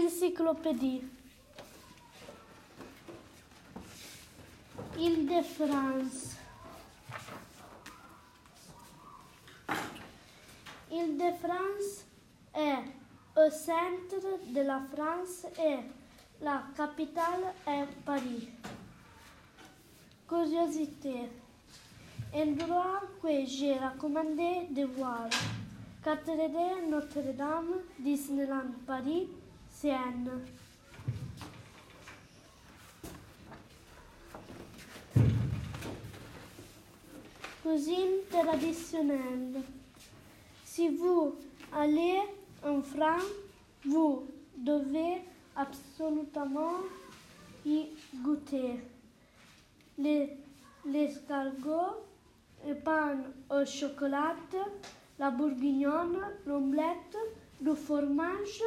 Encyclopédie. Île-de-France. Île-de-France est au centre de la France et la capitale est Paris. Curiosité. Endroit que j'ai recommandé de voir. Cathédrale Notre-Dame, Disneyland Paris, Cuisine traditionnelle. Si vous allez en France, vous devez absolument y goûter. Les, l'escargot, le pain au chocolat, la bourguignonne, l'omelette, le fromage,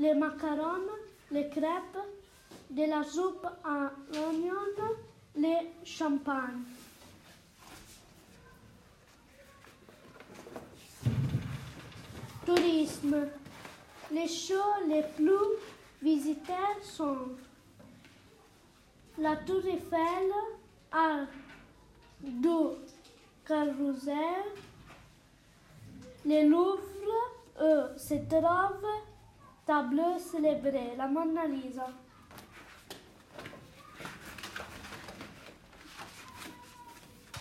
les macarons, les crêpes, de la soupe à l'oignon, les champagnes. Tourisme. Les shows les plus visités sont la Tour Eiffel, Arc du Carrousel, le Louvre, où se trouve tableau célébré, la Mona Lisa.